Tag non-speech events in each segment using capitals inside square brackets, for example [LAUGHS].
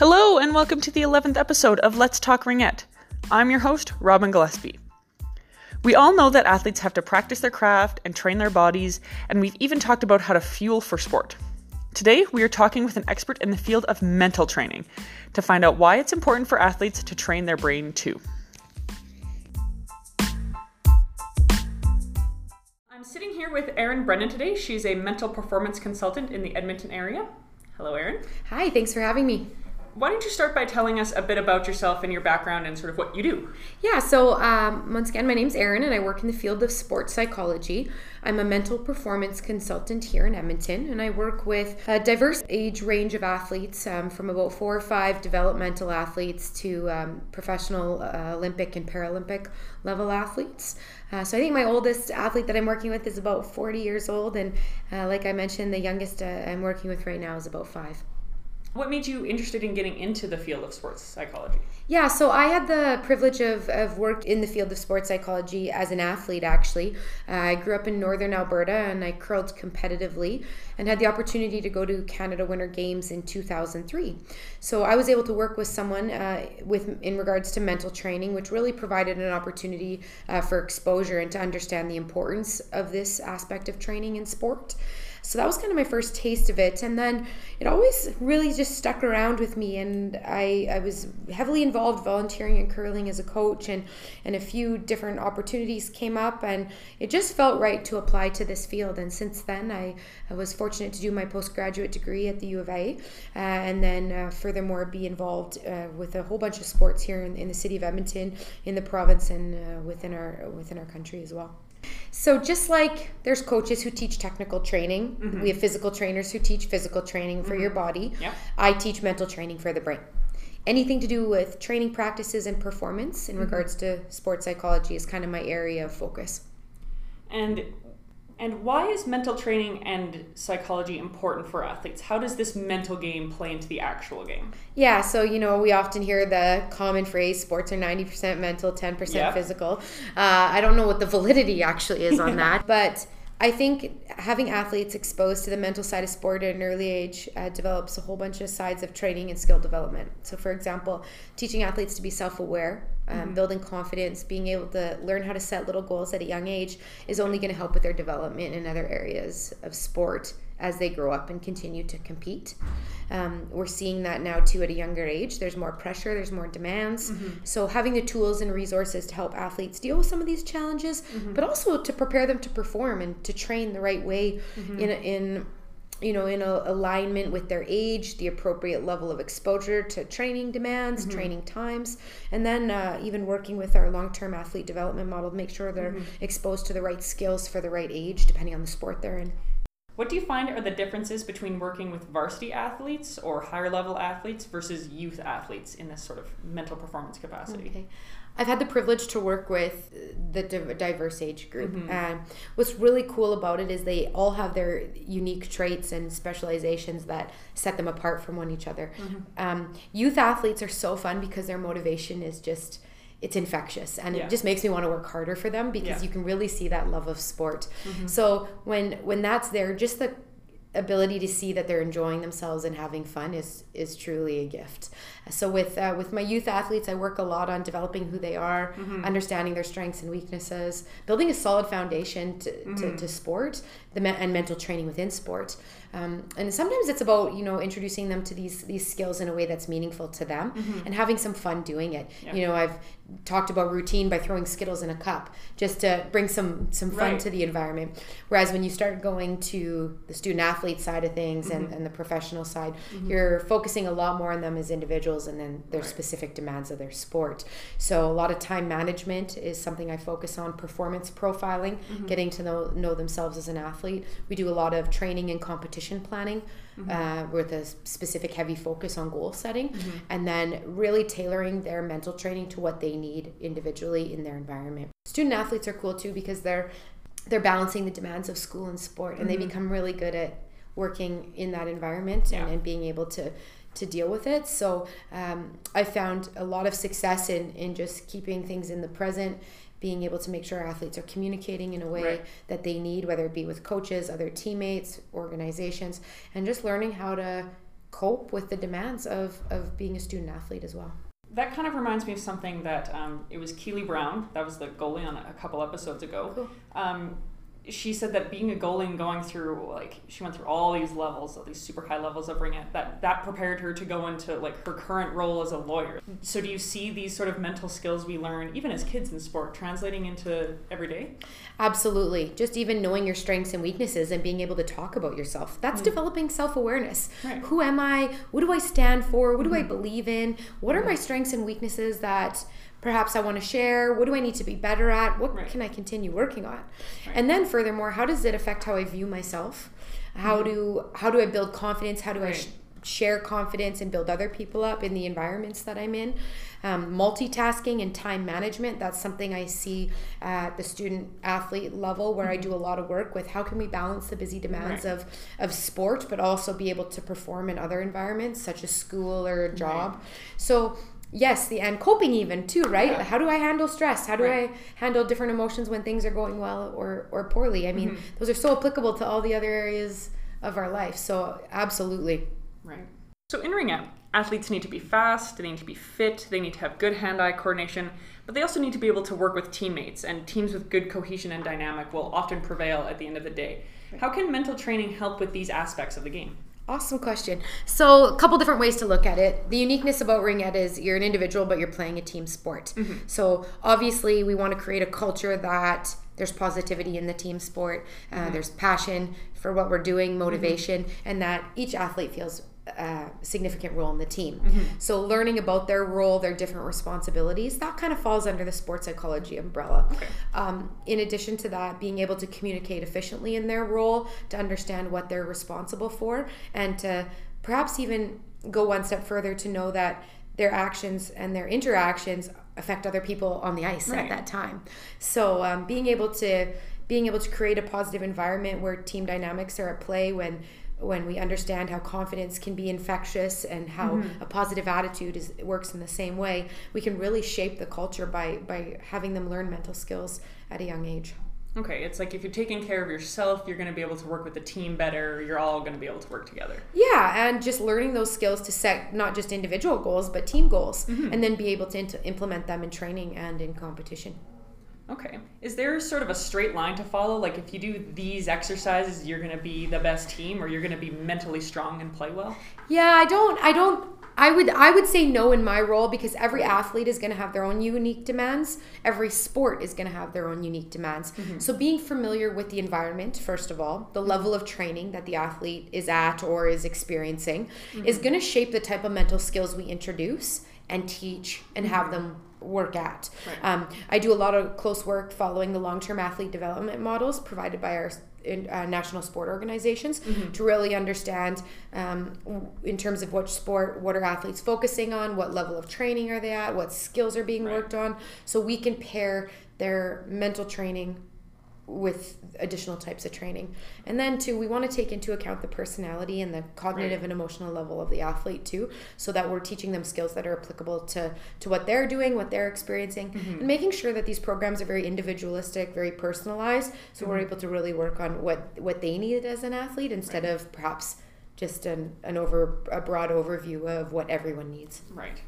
Hello, and welcome to the 11th episode of Let's Talk Ringette. I'm your host, Robin Gillespie. We all know that athletes have to practice their craft and train their bodies, and we've even talked about how to fuel for sport. Today, we are talking with an expert in the field of mental training to find out why it's important for athletes to train their brain too. I'm sitting here with Erin Brennan today. She's a mental performance consultant in the Edmonton area. Hello, Erin. Hi, thanks for having me why don't you start by telling us a bit about yourself and your background and sort of what you do? Yeah, so um, once again, my name's Erin and I work in the field of sports psychology. I'm a mental performance consultant here in Edmonton and I work with a diverse age range of athletes um, from about four or five developmental athletes to um, professional uh, Olympic and Paralympic level athletes. Uh, so I think my oldest athlete that I'm working with is about 40 years old, and uh, like I mentioned, the youngest uh, I'm working with right now is about five. What made you interested in getting into the field of sports psychology? Yeah, so I had the privilege of, of worked in the field of sports psychology as an athlete, actually. Uh, I grew up in northern Alberta and I curled competitively and had the opportunity to go to Canada Winter Games in 2003. So I was able to work with someone uh, with in regards to mental training, which really provided an opportunity uh, for exposure and to understand the importance of this aspect of training in sport. So that was kind of my first taste of it. And then it always really just stuck around with me. And I, I was heavily involved volunteering and curling as a coach, and, and a few different opportunities came up. And it just felt right to apply to this field. And since then, I, I was fortunate to do my postgraduate degree at the U of A, uh, and then uh, furthermore be involved uh, with a whole bunch of sports here in, in, the city of Edmonton, in the province, and uh, within our within our country as well. So just like there's coaches who teach technical training, mm-hmm. we have physical trainers who teach physical training for mm-hmm. your body. Yep. I teach mental training for the brain. Anything to do with training practices and performance in mm-hmm. regards to sports psychology is kind of my area of focus. And and why is mental training and psychology important for athletes? How does this mental game play into the actual game? Yeah, so you know, we often hear the common phrase sports are 90% mental, 10% yep. physical. Uh, I don't know what the validity actually is on [LAUGHS] that, but I think having athletes exposed to the mental side of sport at an early age uh, develops a whole bunch of sides of training and skill development. So, for example, teaching athletes to be self aware, um, mm-hmm. building confidence, being able to learn how to set little goals at a young age is only going to help with their development in other areas of sport as they grow up and continue to compete. Um, we're seeing that now too at a younger age. There's more pressure, there's more demands. Mm-hmm. So, having the tools and resources to help athletes deal with some of these challenges, mm-hmm. but also to prepare them to perform and to train the right way mm-hmm. in, in you know, in a, alignment with their age, the appropriate level of exposure to training demands, mm-hmm. training times, and then uh, even working with our long term athlete development model to make sure they're mm-hmm. exposed to the right skills for the right age, depending on the sport they're in. What do you find are the differences between working with varsity athletes or higher level athletes versus youth athletes in this sort of mental performance capacity? Okay. I've had the privilege to work with the diverse age group. Mm-hmm. And what's really cool about it is they all have their unique traits and specializations that set them apart from one each other. Mm-hmm. Um, youth athletes are so fun because their motivation is just it's infectious and yeah. it just makes me want to work harder for them because yeah. you can really see that love of sport. Mm-hmm. So when when that's there, just the ability to see that they're enjoying themselves and having fun is is truly a gift. So with uh, with my youth athletes, I work a lot on developing who they are, mm-hmm. understanding their strengths and weaknesses, building a solid foundation to, mm-hmm. to, to, sport, the me- and mental training within sport. Um, and sometimes it's about you know introducing them to these these skills in a way that's meaningful to them mm-hmm. and having some fun doing it. Yeah. You know, I've talked about routine by throwing skittles in a cup just to bring some some fun right. to the environment. Whereas when you start going to the student athlete side of things mm-hmm. and, and the professional side, mm-hmm. you're focusing a lot more on them as individuals and then their right. specific demands of their sport. So a lot of time management is something I focus on. Performance profiling, mm-hmm. getting to know know themselves as an athlete. We do a lot of training and competition competition planning mm-hmm. uh, with a specific heavy focus on goal setting mm-hmm. and then really tailoring their mental training to what they need individually in their environment student athletes are cool too because they're they're balancing the demands of school and sport and mm-hmm. they become really good at working in that environment yeah. and, and being able to to deal with it. So um, I found a lot of success in in just keeping things in the present being able to make sure athletes are communicating in a way right. that they need, whether it be with coaches, other teammates, organizations, and just learning how to cope with the demands of of being a student athlete as well that kind of reminds me of something that um, it was Keely Brown, that was the goalie on a couple episodes ago. Cool. Um, she said that being a goalie and going through like she went through all these levels, all these super high levels of ringette, that that prepared her to go into like her current role as a lawyer. So do you see these sort of mental skills we learn even as kids in sport translating into everyday? Absolutely. Just even knowing your strengths and weaknesses and being able to talk about yourself. That's mm developing self-awareness. Right. Who am I? What do I stand for? What do mm I mm-hmm. believe in? What are my strengths and weaknesses that perhaps I want to share? What do I need to be better at? What right. can I continue working on? Right. And then furthermore, how does it affect how I view myself? How mm-hmm. do how do I build confidence? How do right. I sh- share confidence and build other people up in the environments that I'm in? Um, multitasking and time management that's something i see at the student athlete level where mm-hmm. i do a lot of work with how can we balance the busy demands right. of, of sport but also be able to perform in other environments such as school or a job right. so yes the and coping even too right yeah. how do i handle stress how do right. i handle different emotions when things are going well or or poorly i mean mm-hmm. those are so applicable to all the other areas of our life so absolutely right so in ringette athletes need to be fast they need to be fit they need to have good hand-eye coordination but they also need to be able to work with teammates and teams with good cohesion and dynamic will often prevail at the end of the day right. how can mental training help with these aspects of the game Awesome question. So, a couple different ways to look at it. The uniqueness about Ringette is you're an individual, but you're playing a team sport. Mm-hmm. So, obviously, we want to create a culture that there's positivity in the team sport, uh, mm-hmm. there's passion for what we're doing, motivation, mm-hmm. and that each athlete feels a significant role in the team. Mm-hmm. So learning about their role, their different responsibilities, that kind of falls under the sports psychology umbrella. Okay. Um, in addition to that, being able to communicate efficiently in their role, to understand what they're responsible for, and to perhaps even go one step further to know that their actions and their interactions affect other people on the ice right. at that time. So um, being able to being able to create a positive environment where team dynamics are at play when when we understand how confidence can be infectious and how mm-hmm. a positive attitude is works in the same way, we can really shape the culture by by having them learn mental skills at a young age. Okay, it's like if you're taking care of yourself, you're going to be able to work with the team better. You're all going to be able to work together. Yeah, and just learning those skills to set not just individual goals, but team goals, mm-hmm. and then be able to implement them in training and in competition. Okay. Is there sort of a straight line to follow? Like if you do these exercises, you're going to be the best team or you're going to be mentally strong and play well? Yeah, I don't I don't I would I would say no in my role because every athlete is going to have their own unique demands. Every sport is going to have their own unique demands. Mm-hmm. So being familiar with the environment first of all, the level of training that the athlete is at or is experiencing mm-hmm. is going to shape the type of mental skills we introduce and teach and have mm-hmm. them work at. Right. Um, I do a lot of close work following the long term athlete development models provided by our in, uh, national sport organizations mm-hmm. to really understand um, in terms of which sport what are athletes focusing on what level of training are they at what skills are being right. worked on so we can pair their mental training with additional types of training. And then too, we want to take into account the personality and the cognitive right. and emotional level of the athlete too, so that we're teaching them skills that are applicable to to what they're doing, what they're experiencing, mm-hmm. and making sure that these programs are very individualistic, very personalized, so mm-hmm. we're able to really work on what what they need as an athlete instead right. of perhaps just an, an over a broad overview of what everyone needs. Right.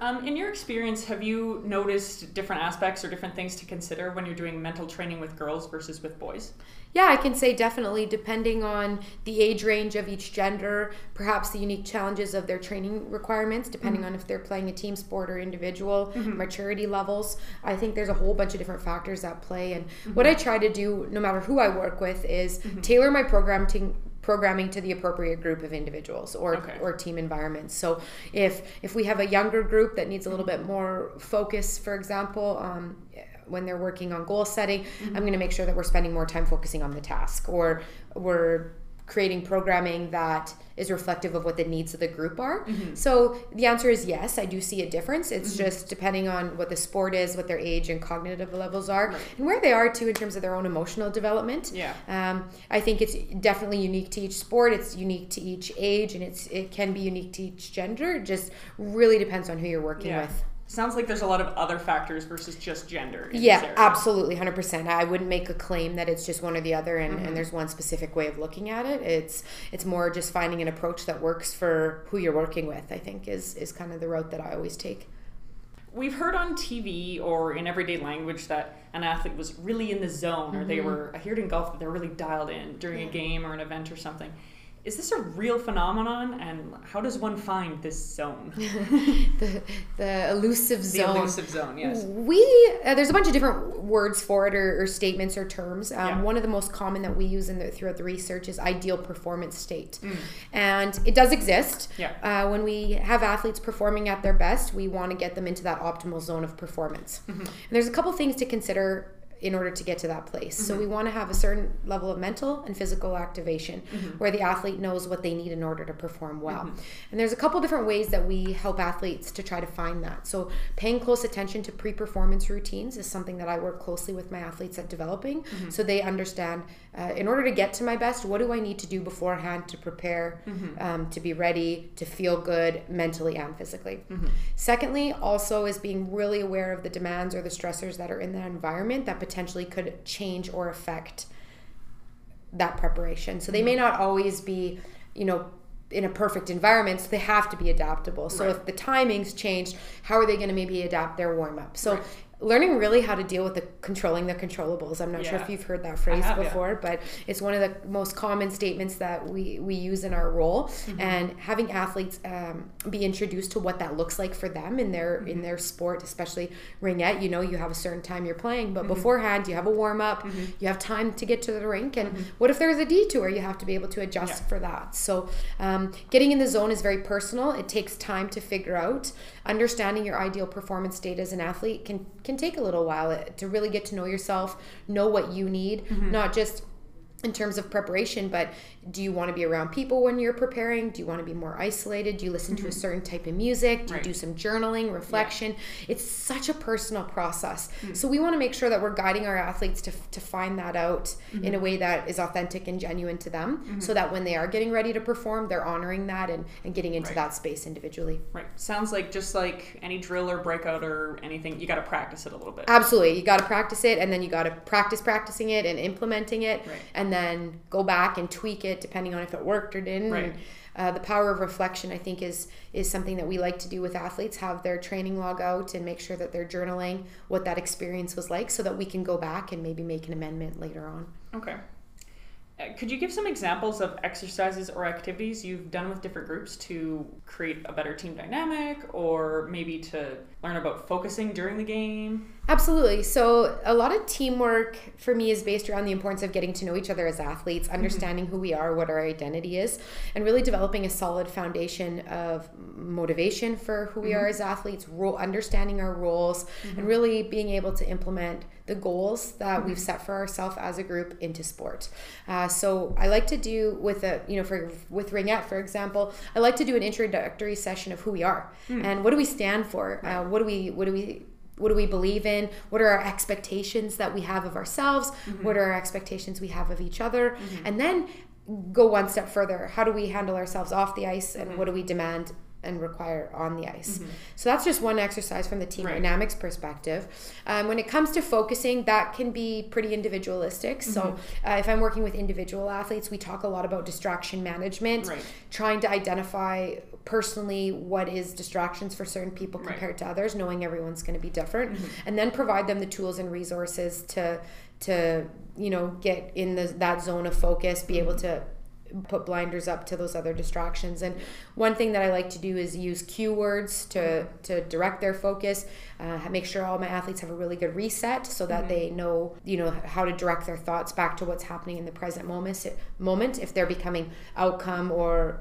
Um, in your experience, have you noticed different aspects or different things to consider when you're doing mental training with girls versus with boys? Yeah, I can say definitely, depending on the age range of each gender, perhaps the unique challenges of their training requirements, depending mm-hmm. on if they're playing a team sport or individual, mm-hmm. maturity levels. I think there's a whole bunch of different factors at play. And mm-hmm. what I try to do, no matter who I work with, is mm-hmm. tailor my program to programming to the appropriate group of individuals or okay. or team environments. So if if we have a younger group that needs a little bit more focus, for example, um, when they're working on goal setting, mm-hmm. I'm going to make sure that we're spending more time focusing on the task or we're creating programming that is reflective of what the needs of the group are. Mm-hmm. So the answer is yes, I do see a difference. It's mm-hmm. just depending on what the sport is, what their age and cognitive levels are, right. and where they are too in terms of their own emotional development. Yeah. Um, I think it's definitely unique to each sport. It's unique to each age, and it's it can be unique to each gender. It just really depends on who you're working yeah. with. Sounds like there's a lot of other factors versus just gender. yeah, absolutely, hundred percent. I wouldn't make a claim that it's just one or the other, and, Mm-hmm. and there's one specific way of looking at it. It's it's more just finding an approach that works for who you're working with. I think is is kind of the route that I always take. We've heard on TV or in everyday language that an athlete was really in the zone, or they were. I hear it in golf that they're really dialed in during a game or an event or something. Is this a real phenomenon, and how does one find this zone? [LAUGHS] the the elusive zone The elusive zone, yes. We uh, there's a bunch of different words for it or, or statements or terms. Um, Yeah. One of the most common that we use in the, throughout the research is ideal performance state, Mm. and it does exist. Yeah. Uh, when we have athletes performing at their best, we want to get them into that optimal zone of performance. Mm-hmm. And there's a couple things to consider in order to get to that place. So Mm-hmm. we want to have a certain level of mental and physical activation Mm-hmm. where the athlete knows what they need in order to perform well. And there's a couple different ways that we help athletes to try to find that. So paying close attention to pre-performance routines is something that I work closely with my athletes at developing Mm-hmm. so they understand uh, in order to get to my best, what do I need to do beforehand to prepare, Mm-hmm. um, to be ready, to feel good mentally and physically. Mm-hmm. Secondly, also is being really aware of the demands or the stressors that are in that environment that potentially could change or affect that preparation. So they may not always be, you know, in a perfect environment, so they have to be adaptable. So Right. if the timings change, how are they going to maybe adapt their warm up? So Right. Learning really how to deal with the controlling the controllables. I'm not sure if you've heard that phrase have, yeah. before, but it's one of the most common statements that we we use in our role. Mm-hmm. And having athletes um, be introduced to what that looks like for them in their Mm-hmm. in their sport, especially ringette. You know, you have a certain time you're playing, Mm-hmm. but beforehand you have a warm up. You have time to get to the rink, and what if there's a detour? You have to be able to adjust Mm-hmm. Yeah. for that. So, um, getting in the zone is very personal. It takes time to figure out. Understanding your ideal performance state as an athlete can can take a little while to really get to know yourself, know what you need, Mm-hmm. not just in terms of preparation, but do you want to be around people when you're preparing? Do you want to be more isolated? Do you listen to a certain type of music? Do Right. you do some journaling, reflection? It's such a personal process. Mm. So we want to make sure that we're guiding our athletes to, to find that out in Mm-hmm. a way that is authentic and genuine to them so that when they are getting ready to perform, they're honoring that and, and getting into Right. that space individually. Right. Sounds like just like any drill or breakout or anything, you got to practice it a little bit. Absolutely. You got to practice it and then you got to practice practicing it and implementing it Right. and then go back and tweak it depending on if it worked or didn't. Right. And, uh, the power of reflection, I think, is is something that we like to do with athletes. Have their training log out and make sure that they're journaling what that experience was like, so that we can go back and maybe make an amendment later on. Okay. Uh, Could you give some examples of exercises or activities you've done with different groups to create a better team dynamic or maybe to learn about focusing during the game? Absolutely. So, a lot of teamwork for me is based around the importance of getting to know each other as athletes, mm-hmm. understanding who we are, what our identity is, and really developing a solid foundation of motivation for who we mm-hmm. are as athletes, role, understanding our roles, and mm-hmm. really being able to implement the goals that we've set for ourselves as a group into sport. Uh, so, I like to do with a, you know, for with Ringette, for example, I like to do an introductory session of who we are hmm. and what do we stand for, uh, what do we, what do we what do we believe in? What are our expectations that we have of ourselves? Mm-hmm. What are our expectations we have of each other? Mm-hmm. And then go one step further. How do we handle ourselves off the ice and mm-hmm. what do we demand and require on the ice. So that's just one exercise from the team Right. dynamics perspective. Um, when it comes to focusing that can be pretty individualistic. So uh, if i'm working with individual athletes we talk a lot about distraction management Right. trying to identify personally what is distractions for certain people Right. compared to others knowing everyone's going to be different and then provide them the tools and resources to to you know get in the, that zone of focus be able to put blinders up to those other distractions and one thing that i like to do is use cue words to to direct their focus uh, make sure all my athletes have a really good reset so that they know you know how to direct their thoughts back to what's happening in the present moment moment if they're becoming outcome or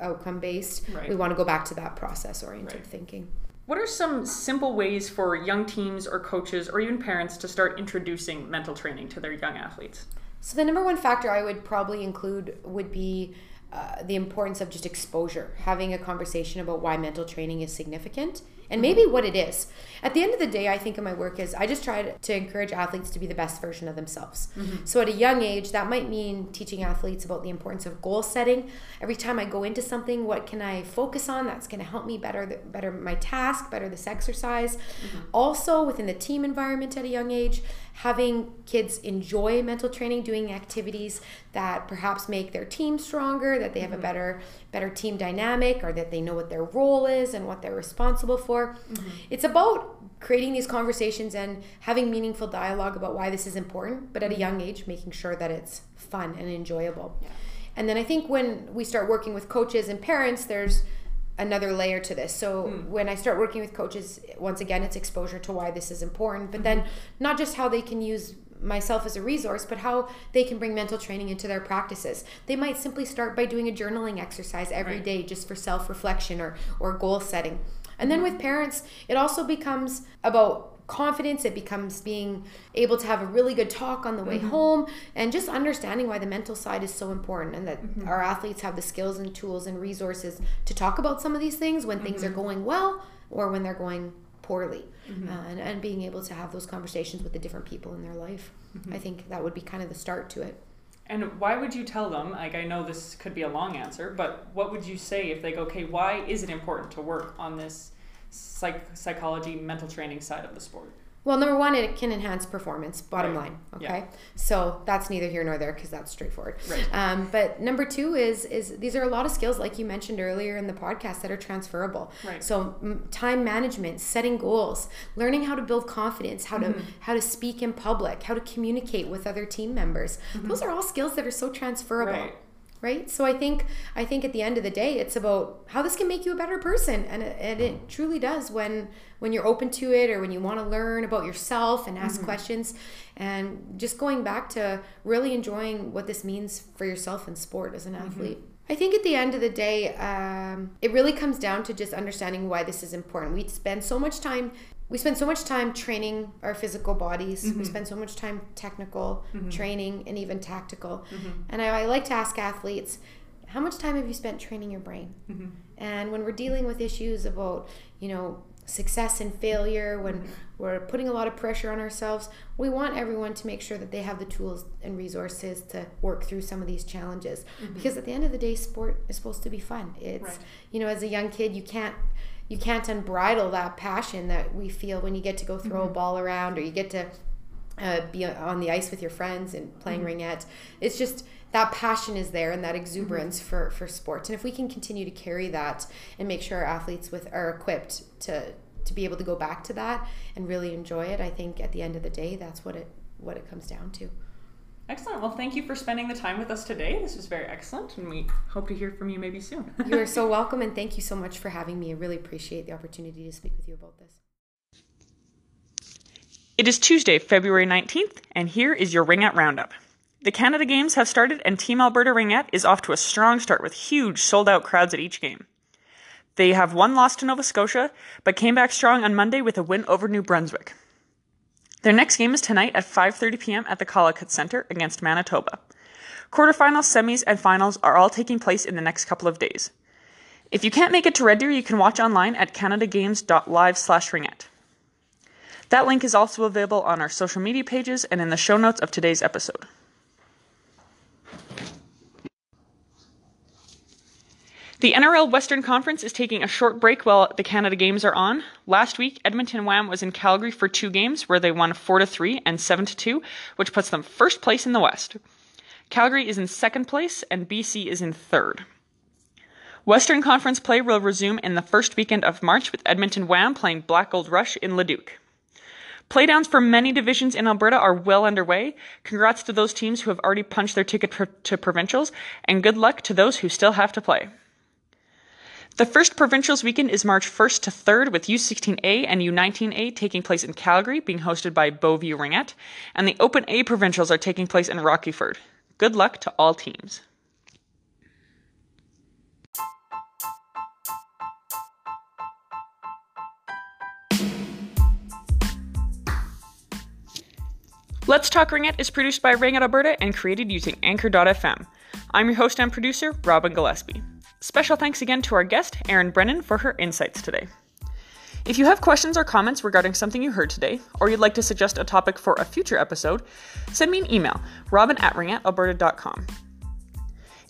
outcome based Right. we want to go back to that process oriented Right. thinking What are some simple ways for young teams or coaches or even parents to start introducing mental training to their young athletes? So the number one factor I would probably include would be uh, the importance of just exposure, having a conversation about why mental training is significant and maybe what it is. At the end of the day, I think in my work is I just try to encourage athletes to be the best version of themselves. Mm-hmm. So at a young age, that might mean teaching athletes about the importance of goal setting. Every time I go into something, what can I focus on that's going to help me better the, better my task, better this exercise. Mm-hmm. Also within the team environment at a young age, having kids enjoy mental training, doing activities that perhaps make their team stronger, that they have mm-hmm. a better better team dynamic, or that they know what their role is and what they're responsible for. Mm-hmm. It's about creating these conversations and having meaningful dialogue about why this is important, but at a mm-hmm. young age, making sure that it's fun and enjoyable. Yeah. And then I think when we start working with coaches and parents, there's another layer to this. So mm. when I start working with coaches, once again, it's exposure to why this is important, but mm-hmm. then not just how they can use myself as a resource, but how they can bring mental training into their practices. They might simply start by doing a journaling exercise every right. day, just for self reflection or, or goal setting. And then mm-hmm. with parents, it also becomes about confidence it becomes being able to have a really good talk on the way mm-hmm. home and just understanding why the mental side is so important and that mm-hmm. our athletes have the skills and tools and resources to talk about some of these things when mm-hmm. things are mm-hmm. going well or when they're going poorly mm-hmm. uh, and, and being able to have those conversations with the different people in their life mm-hmm. i think that would be kind of the start to it and why would you tell them like i know this could be a long answer but what would you say if they go okay why is it important to work on this psych- psychology, mental training side of the sport? Well, number one, it can enhance performance. Bottom right. line, okay. Yeah. So that's neither here nor there because that's straightforward. Right. Um, but number two is is these are a lot of skills, like you mentioned earlier in the podcast, that are transferable. Right. So m- time management, setting goals, learning how to build confidence, how mm-hmm. to how to speak in public, how to communicate with other team members. Mm-hmm. Those are all skills that are so transferable. Right right so i think i think at the end of the day it's about how this can make you a better person and it, and it truly does when when you're open to it or when you want to learn about yourself and ask mm-hmm. questions and just going back to really enjoying what this means for yourself in sport as an mm-hmm. athlete I think at the end of the day, um, it really comes down to just understanding why this is important. We spend so much time we spend so much time training our physical bodies. Mm-hmm. We spend so much time technical mm-hmm. training and even tactical. Mm-hmm. And I, I, like to ask athletes, how much time have you spent training your brain? Mm-hmm. And when we're dealing with issues about, you know, success and failure, when mm-hmm. we're putting a lot of pressure on ourselves, we want everyone to make sure that they have the tools and resources to work through some of these challenges. Mm-hmm. Because at the end of the day, sport is supposed to be fun. It's, right. you know, as a young kid, you can't you can't unbridle that passion that we feel when you get to go throw mm-hmm. a ball around or you get to uh, be on the ice with your friends and playing mm-hmm. ringette. It's just that passion is there and that exuberance mm-hmm. for for sports. And if we can continue to carry that and make sure our athletes with are equipped to to be able to go back to that and really enjoy it, I think at the end of the day, that's what it what it comes down to. Excellent. Well, thank you for spending the time with us today. This was very excellent, and we hope to hear from you maybe soon. [LAUGHS] you are so welcome, and thank you so much for having me. I really appreciate the opportunity to speak with you about this. It is Tuesday, February 19th, and here is your Ringette Roundup. The Canada Games have started, and Team Alberta Ringette is off to a strong start with huge sold out crowds at each game. They have one loss to Nova Scotia, but came back strong on Monday with a win over New Brunswick. Their next game is tonight at 5:30 p.m. at the Collicutt Center against Manitoba. Quarterfinals, semis, and finals are all taking place in the next couple of days. If you can't make it to Red Deer, you can watch online at canadagames.live/ringette. That link is also available on our social media pages and in the show notes of today's episode. The NRL Western Conference is taking a short break while the Canada Games are on. Last week, Edmonton WAM was in Calgary for two games where they won 4 to 3 and 7 to 2, which puts them first place in the West. Calgary is in second place and BC is in third. Western Conference play will resume in the first weekend of March with Edmonton WAM playing Black Gold Rush in Leduc. Playdowns for many divisions in Alberta are well underway. Congrats to those teams who have already punched their ticket to provincials, and good luck to those who still have to play. The first provincials weekend is March 1st to 3rd, with U16A and U19A taking place in Calgary, being hosted by Beauview Ringette, and the Open A provincials are taking place in Rockyford. Good luck to all teams. Let's Talk Ringette is produced by Ringette Alberta and created using Anchor.fm. I'm your host and producer, Robin Gillespie. Special thanks again to our guest, Erin Brennan, for her insights today. If you have questions or comments regarding something you heard today, or you'd like to suggest a topic for a future episode, send me an email, robin at ringettealberta.com.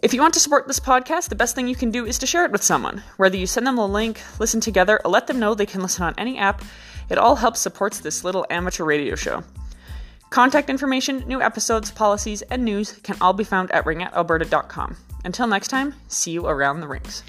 If you want to support this podcast, the best thing you can do is to share it with someone. Whether you send them the link, listen together, or let them know they can listen on any app, it all helps supports this little amateur radio show. Contact information, new episodes, policies, and news can all be found at ringettealberta.com. Until next time, see you around the rings.